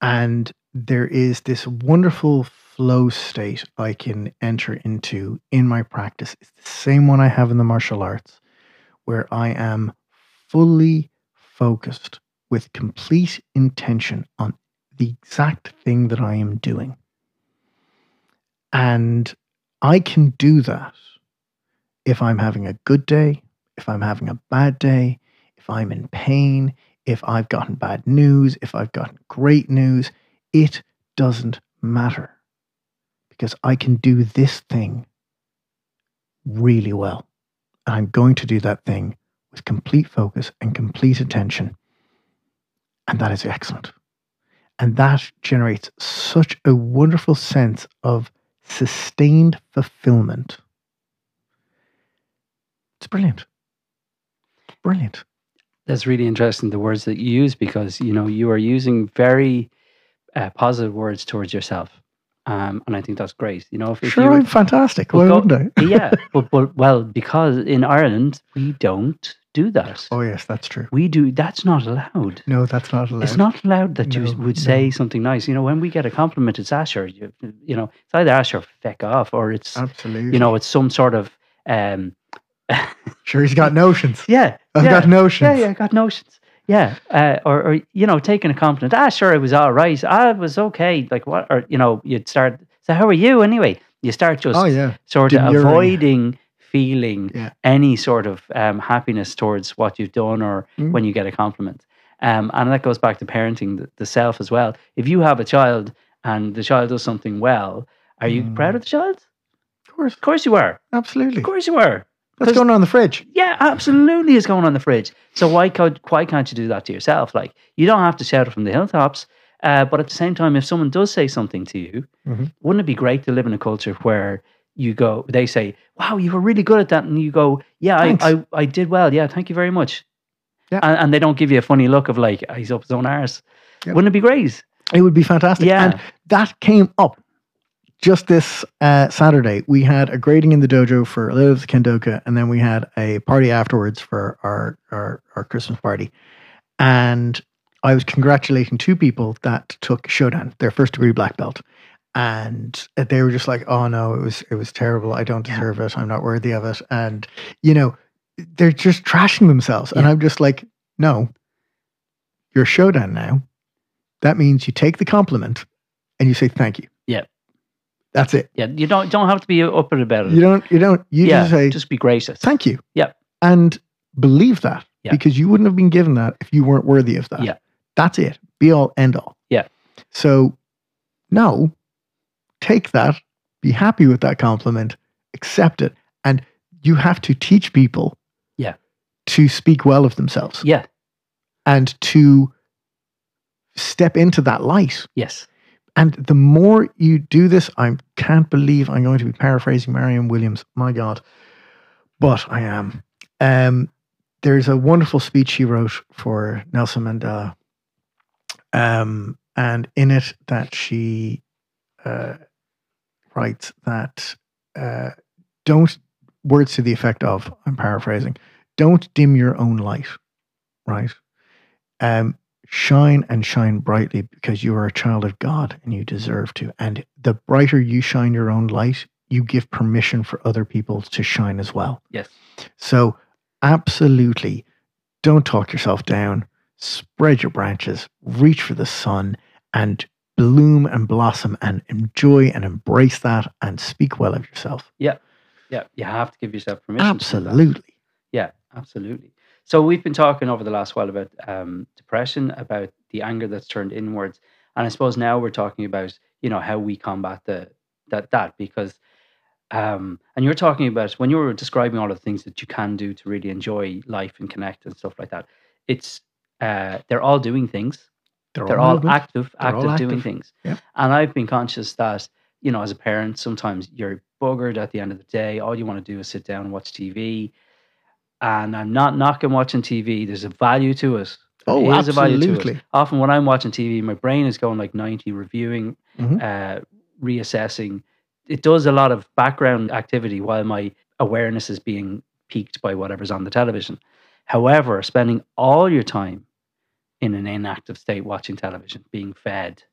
And there is this wonderful flow state I can enter into in my practice. It's the same one I have in the martial arts, where I am fully focused with complete intention on the exact thing that I am doing. And I can do that if I'm having a good day, if I'm having a bad day, if I'm in pain, if I've gotten bad news, if I've gotten great news. It doesn't matter because I can do this thing really well. And I'm going to do that thing with complete focus and complete attention. And that is excellent. And that generates such a wonderful sense of sustained fulfillment. It's brilliant. Brilliant. That's really interesting, the words that you use, because, you know, you are using very uh, positive words towards yourself. Um, and I think that's great. You know, if, if Sure, you were- I'm fantastic. Why wouldn't I? yeah, but, but well, because in Ireland we don't do that. Oh, yes, that's true. We do. That's not allowed. No, that's not allowed. It's not allowed that you would no. say something nice. You know, when we get a compliment, it's Asher. You, you know, it's either Asher feck off, or it's Absolutely. you know, it's some sort of um, sure, he's got notions. yeah, I've yeah, got notions. yeah, yeah, I got notions. Yeah, uh, or, or you know, taking a compliment. Ah, sure, it was all right. Ah, it was okay. Like what? Or you know, you'd start. So how are you anyway? You start just Oh, yeah. sort of avoiding feeling Yeah. any sort of um, happiness towards what you've done or Mm. when you get a compliment. Um, and that goes back to parenting the, the self as well. If you have a child and the child does something well, are you Mm. proud of the child? Of course. Of course you are. Absolutely. Of course you are. That's 'Cause- going on in the fridge. Yeah, absolutely is going on the fridge. So why could why can't you do that to yourself? Like you don't have to shout it from the hilltops, uh, but at the same time, if someone does say something to you, Mhm. wouldn't it be great to live in a culture where you go, they say, "Wow, you were really good at that," and you go, "Yeah, I, I, I did well. Yeah, thank you very much." Yeah. and, and they don't give you a funny look of like "Ah, he's up his own arse. Yep. Wouldn't it be great? It would be fantastic. Yeah. And that came up just this uh, Saturday. We had a grading in the dojo for the Kendoka, and then we had a party afterwards for our, our, our Christmas party. And I was congratulating two people that took Shodan, their first degree black belt. And they were just like, "Oh no, it was it was terrible. I don't Yeah. deserve it. I'm not worthy of it." And you know, they're just trashing themselves. And I'm just like, "No, you're Shodan now. That means you take the compliment and you say thank you. Yeah. That's it. Yeah, you don't don't have to be up about it. You don't you don't you yeah, just say just be gracious. thank you. Yeah. And believe that. Yeah. Because you wouldn't have been given that if you weren't worthy of that. Yeah. That's it. Be all end all. Yeah. So no, take that, be happy with that compliment, accept it. And you have to teach people Yeah. to speak well of themselves Yeah. and to step into that light. Yes. And the more you do this, I can't believe I'm going to be paraphrasing Marianne Williamson. My God. But I am. Um, there's a wonderful speech she wrote for Nelson Mandela. Um, and in it, that she uh, writes that uh, don't, words to the effect of, I'm paraphrasing, don't dim your own light, right? Um, shine and shine brightly because you are a child of God and you deserve to. And the brighter you shine your own light, you give permission for other people to shine as well. Yes. So, absolutely don't talk yourself down. Spread your branches, reach for the sun, and bloom and blossom and enjoy and embrace that and speak well of yourself. Yeah, Yeah. you have to give yourself permission. to do that. Absolutely. Yeah, absolutely. So we've been talking over the last while about um, depression, about the anger that's turned inwards, and I suppose now we're talking about you know how we combat the that that because um, and you're talking about when you were describing all of the things that you can do to really enjoy life and connect and stuff like that. It's uh, they're all doing things. They're all movement. active, They're all active, doing things. Yeah. And I've been conscious that you know, as a parent, sometimes you're buggered at the end of the day. All you want to do is sit down and watch TV. And I'm not knocking watching TV. There's a value to it. There Oh, is a value to it. absolutely. Often when I'm watching TV, my brain is going like 90, reviewing, Mhm. uh, reassessing. It does a lot of background activity while my awareness is being piqued by whatever's on the television. However, spending all your time in an inactive state watching television, being fed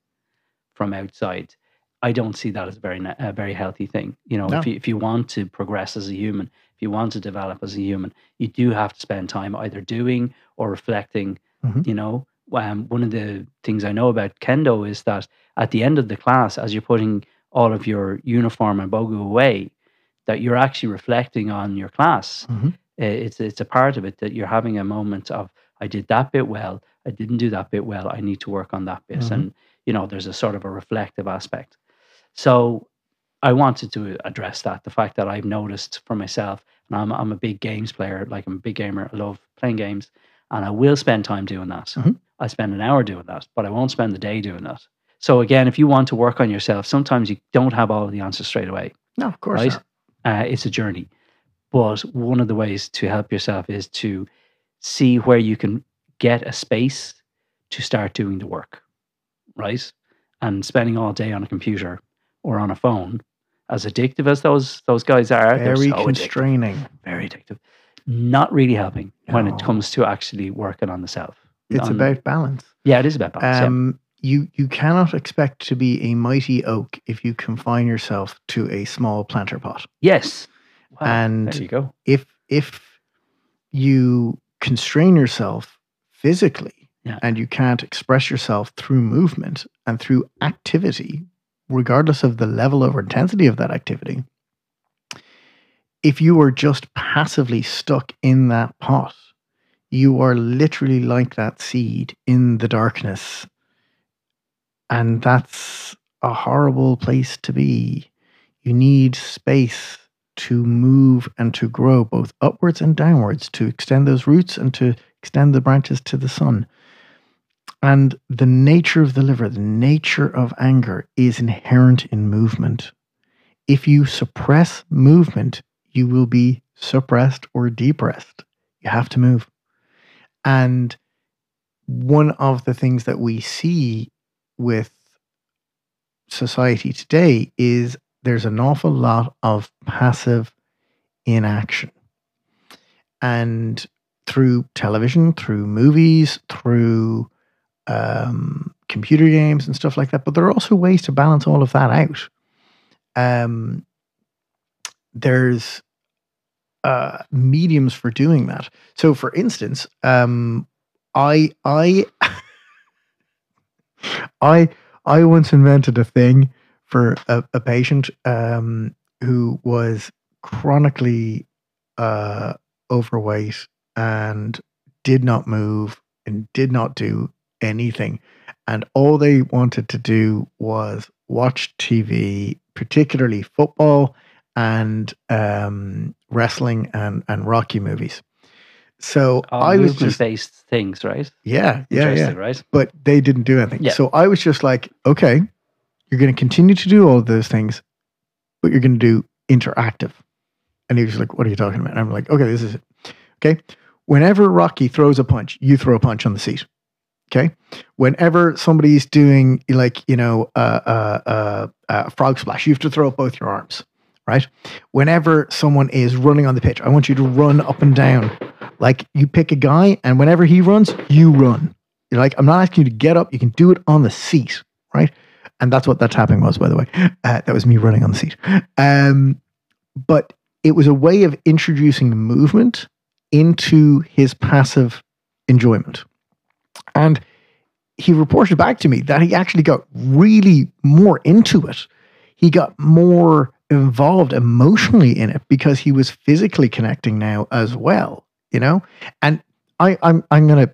from outside, I don't see that as a very a very healthy thing. You know, No. if you if you want to progress as a human, if you want to develop as a human, you do have to spend time either doing or reflecting. Mhm. You know, um, one of the things I know about kendo is that at the end of the class, as you're putting all of your uniform and bogu away, that you're actually reflecting on your class. Mhm. Uh, It's it's a part of it that you're having a moment of I did that bit well, I didn't do that bit well, I need to work on that bit, Mhm. and you know there's a sort of a reflective aspect. So I wanted to address that the fact that I've noticed for myself, and I'm I'm a big games player, like I'm a big gamer, I love playing games, and I will spend time doing that. Mhm. I spend an hour doing that, but I won't spend the day doing that. So again, if you want to work on yourself, sometimes you don't have all of the answers straight away No, of course right? not. Uh, it's a journey. But one of the ways to help yourself is to see where you can get a space to start doing the work, right? And spending all day on a computer or on a phone, as addictive as those those guys are, Very so addictive, constraining. very addictive. Not really helping when it comes to actually working on the self. It's On- about balance. yeah, it is about balance. yeah. Um, you you cannot expect to be a mighty oak if you confine yourself to a small planter pot. Yes, Wow, and- there you go. If if you constrain yourself physically Yeah. and you can't express yourself through movement and through activity, regardless of the level or intensity of that activity, if you are just passively stuck in that pot, you are literally like that seed in the darkness. And that's a horrible place to be. You need space to move and to grow both upwards and downwards, to extend those roots and to extend the branches to the sun. And the nature of the liver, the nature of anger is inherent in movement. If you suppress movement, you will be suppressed or depressed. You have to move. And one of the things that we see with society today is there's an awful lot of passive inaction. And through television, through movies, through um, computer games and stuff like that. But there are also ways to balance all of that out. Um, there's uh, mediums for doing that. So, for instance, um, I I I I once invented a thing for a, a patient um, who was chronically uh, overweight and did not move and did not do anything. And all they wanted to do was watch TV, particularly football and um, wrestling and, and Rocky movies. So All I was just, based things, right? yeah, yeah, yeah right? but they didn't do anything. Yeah. So I was just like, okay, you're going to continue to do all those things, but you're going to do interactive. And he was like, what are you talking about? And I'm like, okay, this is it. Okay. Whenever Rocky throws a punch, you throw a punch on the seat. Okay. Whenever somebody's doing like, you know, uh, frog splash, you have to throw up both your arms, right? Whenever someone is running on the pitch, I want you to run up and down. Like you pick a guy, and whenever he runs, you run. You're like, I'm not asking you to get up. You can do it on the seat, right? And that's what that tapping was, by the way. Uh, that was me running on the seat. Um, but it was a way of introducing movement into his passive enjoyment. And he reported back to me that he actually got really more into it. He got more involved emotionally in it because he was physically connecting now as well, you know? And I, I'm I'm gonna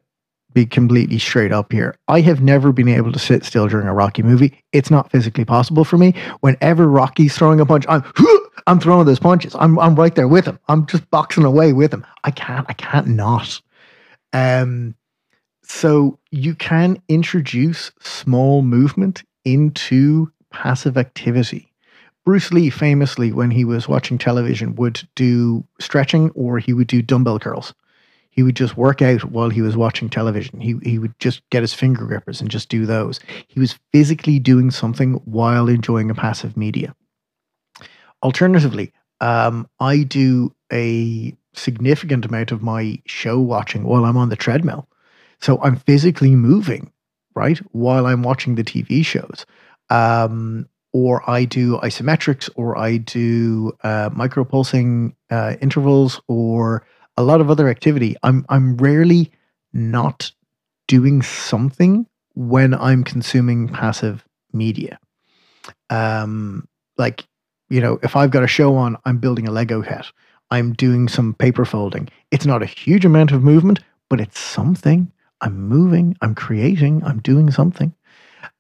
be completely straight up here. I have never been able to sit still during a Rocky movie. It's not physically possible for me. Whenever Rocky's throwing a punch, I'm I'm throwing those punches. I'm I'm right there with him. I'm just boxing away with him. I can't I can't not. Um so you can introduce small movement into passive activity. Bruce Lee famously, when he was watching television, would do stretching or he would do dumbbell curls. He would just work out while he was watching television. He, he would just get his finger grippers and just do those. He was physically doing something while enjoying a passive media. Alternatively, um, I do a significant amount of my show watching while I'm on the treadmill. So I'm physically moving, right, while I'm watching the TV shows. Um, or I do isometrics, or I do uh, micropulsing uh, intervals, or a lot of other activity. I'm I'm rarely not doing something when I'm consuming passive media. Um, like you know, if I've got a show on, I'm building a Lego set. I'm doing some paper folding. It's not a huge amount of movement, but it's something. I'm moving, I'm creating, I'm doing something.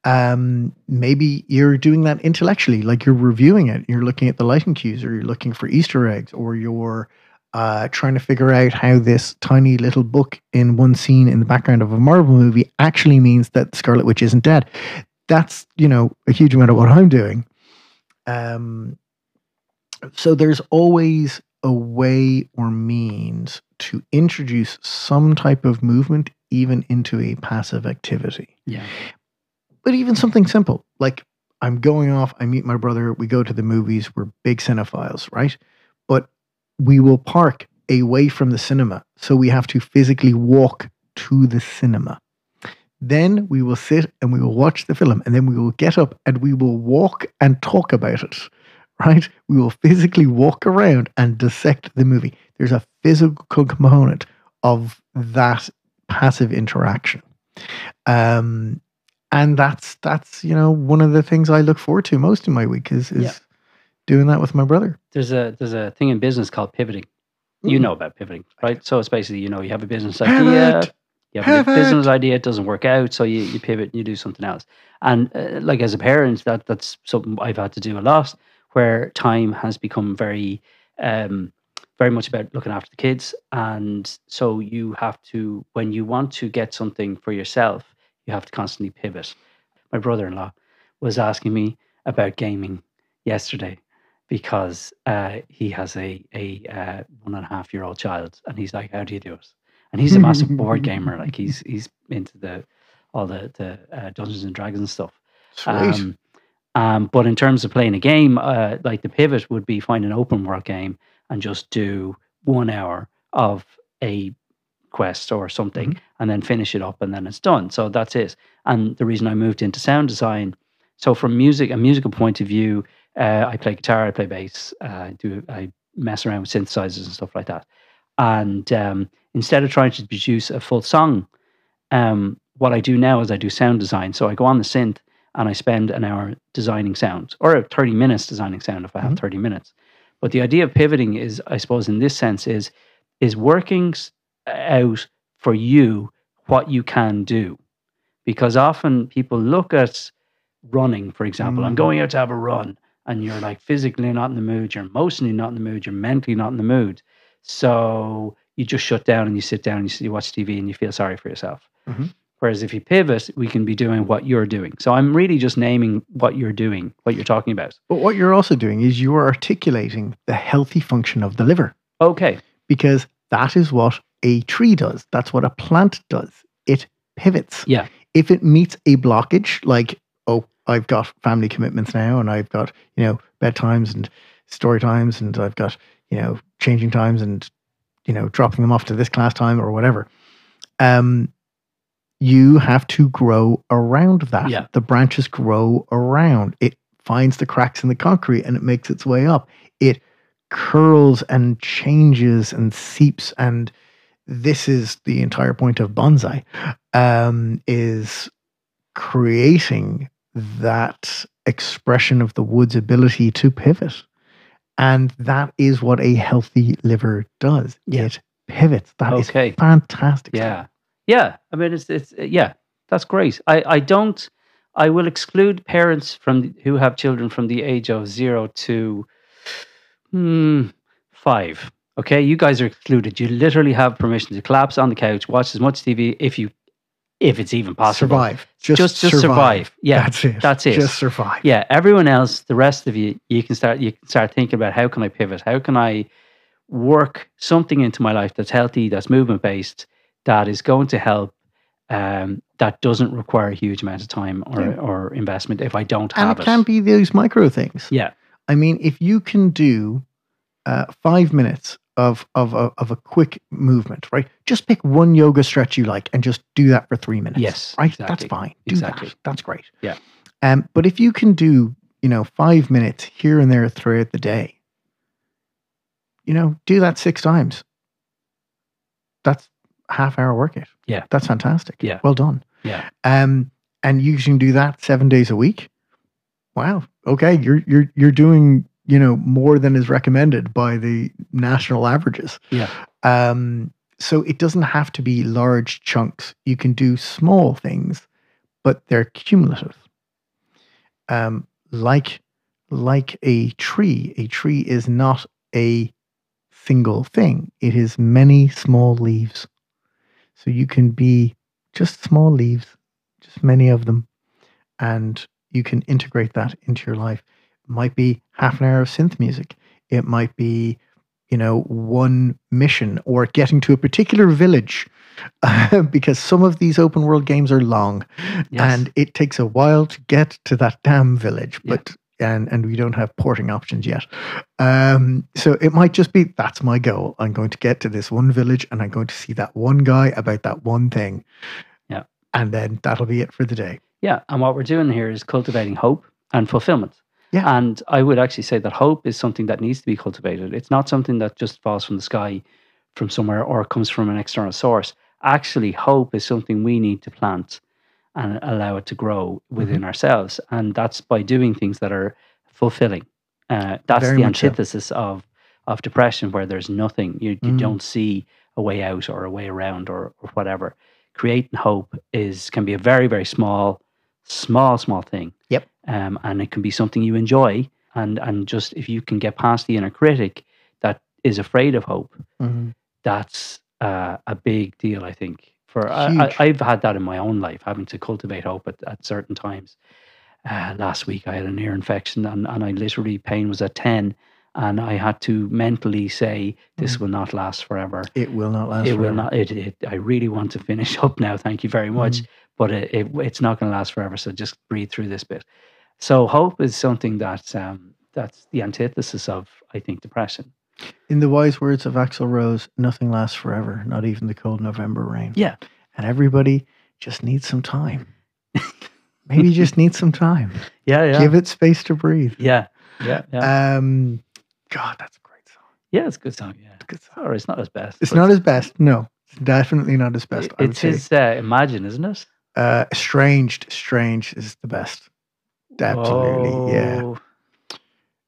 Um, maybe you're doing that intellectually, like you're reviewing it, you're looking at the lighting cues, or you're looking for Easter eggs, or you're uh, trying to figure out how this tiny little book in one scene in the background of a Marvel movie actually means that Scarlet Witch isn't dead. That's you know a huge amount of what I'm doing. Um, so there's always a way or means to introduce some type of movement even into a passive activity. Yeah. But even something simple like I'm going off, I meet my brother, we go to the movies, we're big cinephiles, right? But we will park away from the cinema. So we have to physically walk to the cinema. Then we will sit and we will watch the film and then we will get up and we will walk and talk about it, right? We will physically walk around and dissect the movie. There's a physical component of that passive interaction. Um, and that's that's you know one of the things I look forward to most in my week is is yeah. doing that with my brother. There's a there's a thing in business called pivoting. You mm. know about pivoting, right? So it's basically you know you have a business idea, Pivot. you have Pivot. a business idea, it doesn't work out, so you, you pivot and you do something else. And uh, like as a parent, that that's something I've had to do a lot, where time has become very um, very much about looking after the kids. And so you have to, when you want to get something for yourself, you have to constantly pivot. My brother in law was asking me about gaming yesterday because uh, he has a, a uh, one and a half year old child. And he's like, How do you do it? And he's a massive board gamer. Like he's he's into the all the, the uh, Dungeons and Dragons and stuff. Sweet. Um, um, but in terms of playing a game, uh, like the pivot would be find an open world game and just do one hour of a quest or something mm-hmm. and then finish it up and then it's done. So that's it. And the reason I moved into sound design, so from music, a musical point of view, uh, I play guitar, I play bass, uh, I do I mess around with synthesizers and stuff like that. And um, instead of trying to produce a full song, um, what I do now is I do sound design. So I go on the synth and I spend an hour designing sound or 30 minutes designing sound if I have mm-hmm. 30 minutes. But the idea of pivoting is, I suppose, in this sense, is is working out for you what you can do, because often people look at running, for example. Mm. I'm going out to have a run, and you're like physically not in the mood, you're emotionally not in the mood, you're mentally not in the mood. So you just shut down and you sit down and you, you watch TV and you feel sorry for yourself. Mm-hmm. Whereas if you pivot, we can be doing what you're doing. So I'm really just naming what you're doing, what you're talking about. But what you're also doing is you are articulating the healthy function of the liver. Okay. Because that is what a tree does. That's what a plant does. It pivots. Yeah. If it meets a blockage, like, oh, I've got family commitments now and I've got, you know, bedtimes and story times and I've got, you know, changing times and, you know, dropping them off to this class time or whatever. Um, you have to grow around that. Yeah. The branches grow around. It finds the cracks in the concrete and it makes its way up. It curls and changes and seeps and this is the entire point of bonsai um, is creating that expression of the wood's ability to pivot. And that is what a healthy liver does. Yeah. It pivots. That is Okay. fantastic. Yeah. Yeah. I mean, it's, it's, yeah, that's great. I, I don't, I will exclude parents from who have children from the age of zero to hmm, five. Okay. You guys are excluded. You literally have permission to collapse on the couch, watch as much TV if you, if it's even possible. Survive. Just, Just, just survive. Yeah. That's it. That's it. Just survive. yeah everyone else the rest of you you can start you can start thinking about how can i pivot how can i work something into my life that's healthy that's movement based that is going to help um, that doesn't require a huge amount of time or, Yeah. or investment if i don't have And have it can be those micro things. yeah I mean, if you can do uh, five minutes of, of, of, of a quick movement, right? Just pick one yoga stretch you like and just do that for three minutes. Yes, Right? exactly. That's fine. Do Exactly. that. That's great. Yeah. Um, but if you can do, you know, five minutes here and there throughout the day, you know, do that six times. That's half hour workout. Yeah. That's fantastic. Yeah. Well done. yeah Um, and you can do that seven days a week. Wow. Okay, you're you're you're doing you know more than is recommended by the national averages. yeah Um, so it doesn't have to be large chunks. You can do small things, but they're cumulative. Um, like like a tree. A tree is not a single thing. It is many small leaves. So you can be just small leaves, just many of them, and you can integrate that into your life. It might be half an hour of synth music. It might be, you know, one mission or getting to a particular village. because some of these open world games are long yes. and it takes a while to get to that damn village Yeah. And and we don't have porting options yet um so it might just be that's my goal i'm going to get to this one village and i'm going to see that one guy about that one thing Yeah. and then that'll be it for the day Yeah, and what we're doing here is cultivating hope and fulfillment. Yeah. And I would actually say that hope is something that needs to be cultivated. It's not something that just falls from the sky from somewhere or comes from an external source. Actually, hope is something we need to plant and allow it to grow within Mm-hmm. ourselves. And that's by doing things that are fulfilling. Uh, that's Very the much so. antithesis of of depression, where there's nothing. You, you Mm. don't see a way out or a way around or, or whatever. Creating hope is can be a very very small, small small thing. Yep. Um, and it can be something you enjoy, and and just if you can get past the inner critic that is afraid of hope, that's uh, a big deal. I think for I, I've had that in my own life, having to cultivate hope at, at certain times. Uh, last week I had an ear infection, and, and I literally pain was at ten, and I had to mentally say this Mhm. will not last forever. it will not last it will not. It, it. I really want to finish up now. Thank you very much, Mhm. but it, it it's not going to last forever. So just breathe through this bit. So hope is something that um, that's the antithesis of I think depression. In the wise words of Axl Rose nothing lasts forever not even the cold november rain Yeah. and everybody just needs some time maybe you just need some time Yeah, yeah. give it space to breathe Yeah, yeah, yeah. Um, God, that's a great song. yeah, it's a good song. Yeah, Good song. or it's not his best. It's not his best. No, it's definitely not his best. it- It's say. his uh, Imagine, isn't it? Uh, Estranged, Strange is the best. Absolutely, yeah.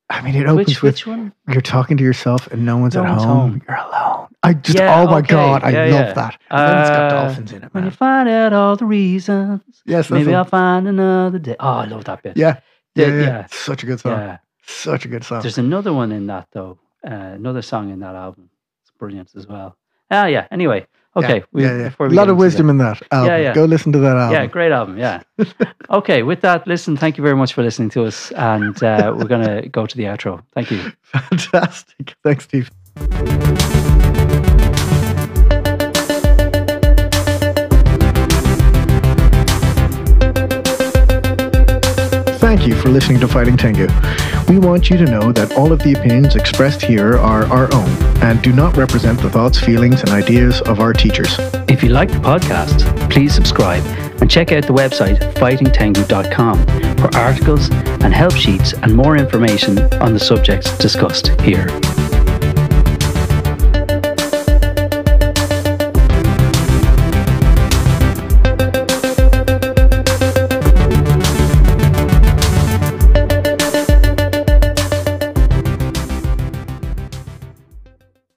I mean, it opens Which with which one? you're talking to yourself and no one's No at one's home. home. You're alone. I just, Yeah, oh my okay. God, I Yeah, love yeah. that. And then it's got Uh, dolphins in it, When you find out all the reasons, Yes, maybe. I'll find another day. Oh, I love that bit. Yeah, yeah, yeah. Such a good song. yeah. Such a good song. There's another one in that though. Uh, another song in that album. It's brilliant as well. Ah, yeah. Anyway, okay. yeah, we- yeah, yeah. A lot of wisdom in that album. yeah. Go listen to that that- album. Yeah, great album. Yeah. okay. With that, listen. Thank you very much for listening to us, and uh, we're gonna go to the outro. Thank you. Fantastic. Thanks, Steve. Thank you for listening to Fighting Tengu. We want you to know that all of the opinions expressed here are our own and do not represent the thoughts, feelings, and ideas of our teachers. If you like the podcast, please subscribe and check out the website fightingtengu.com for articles and help sheets and more information on the subjects discussed here.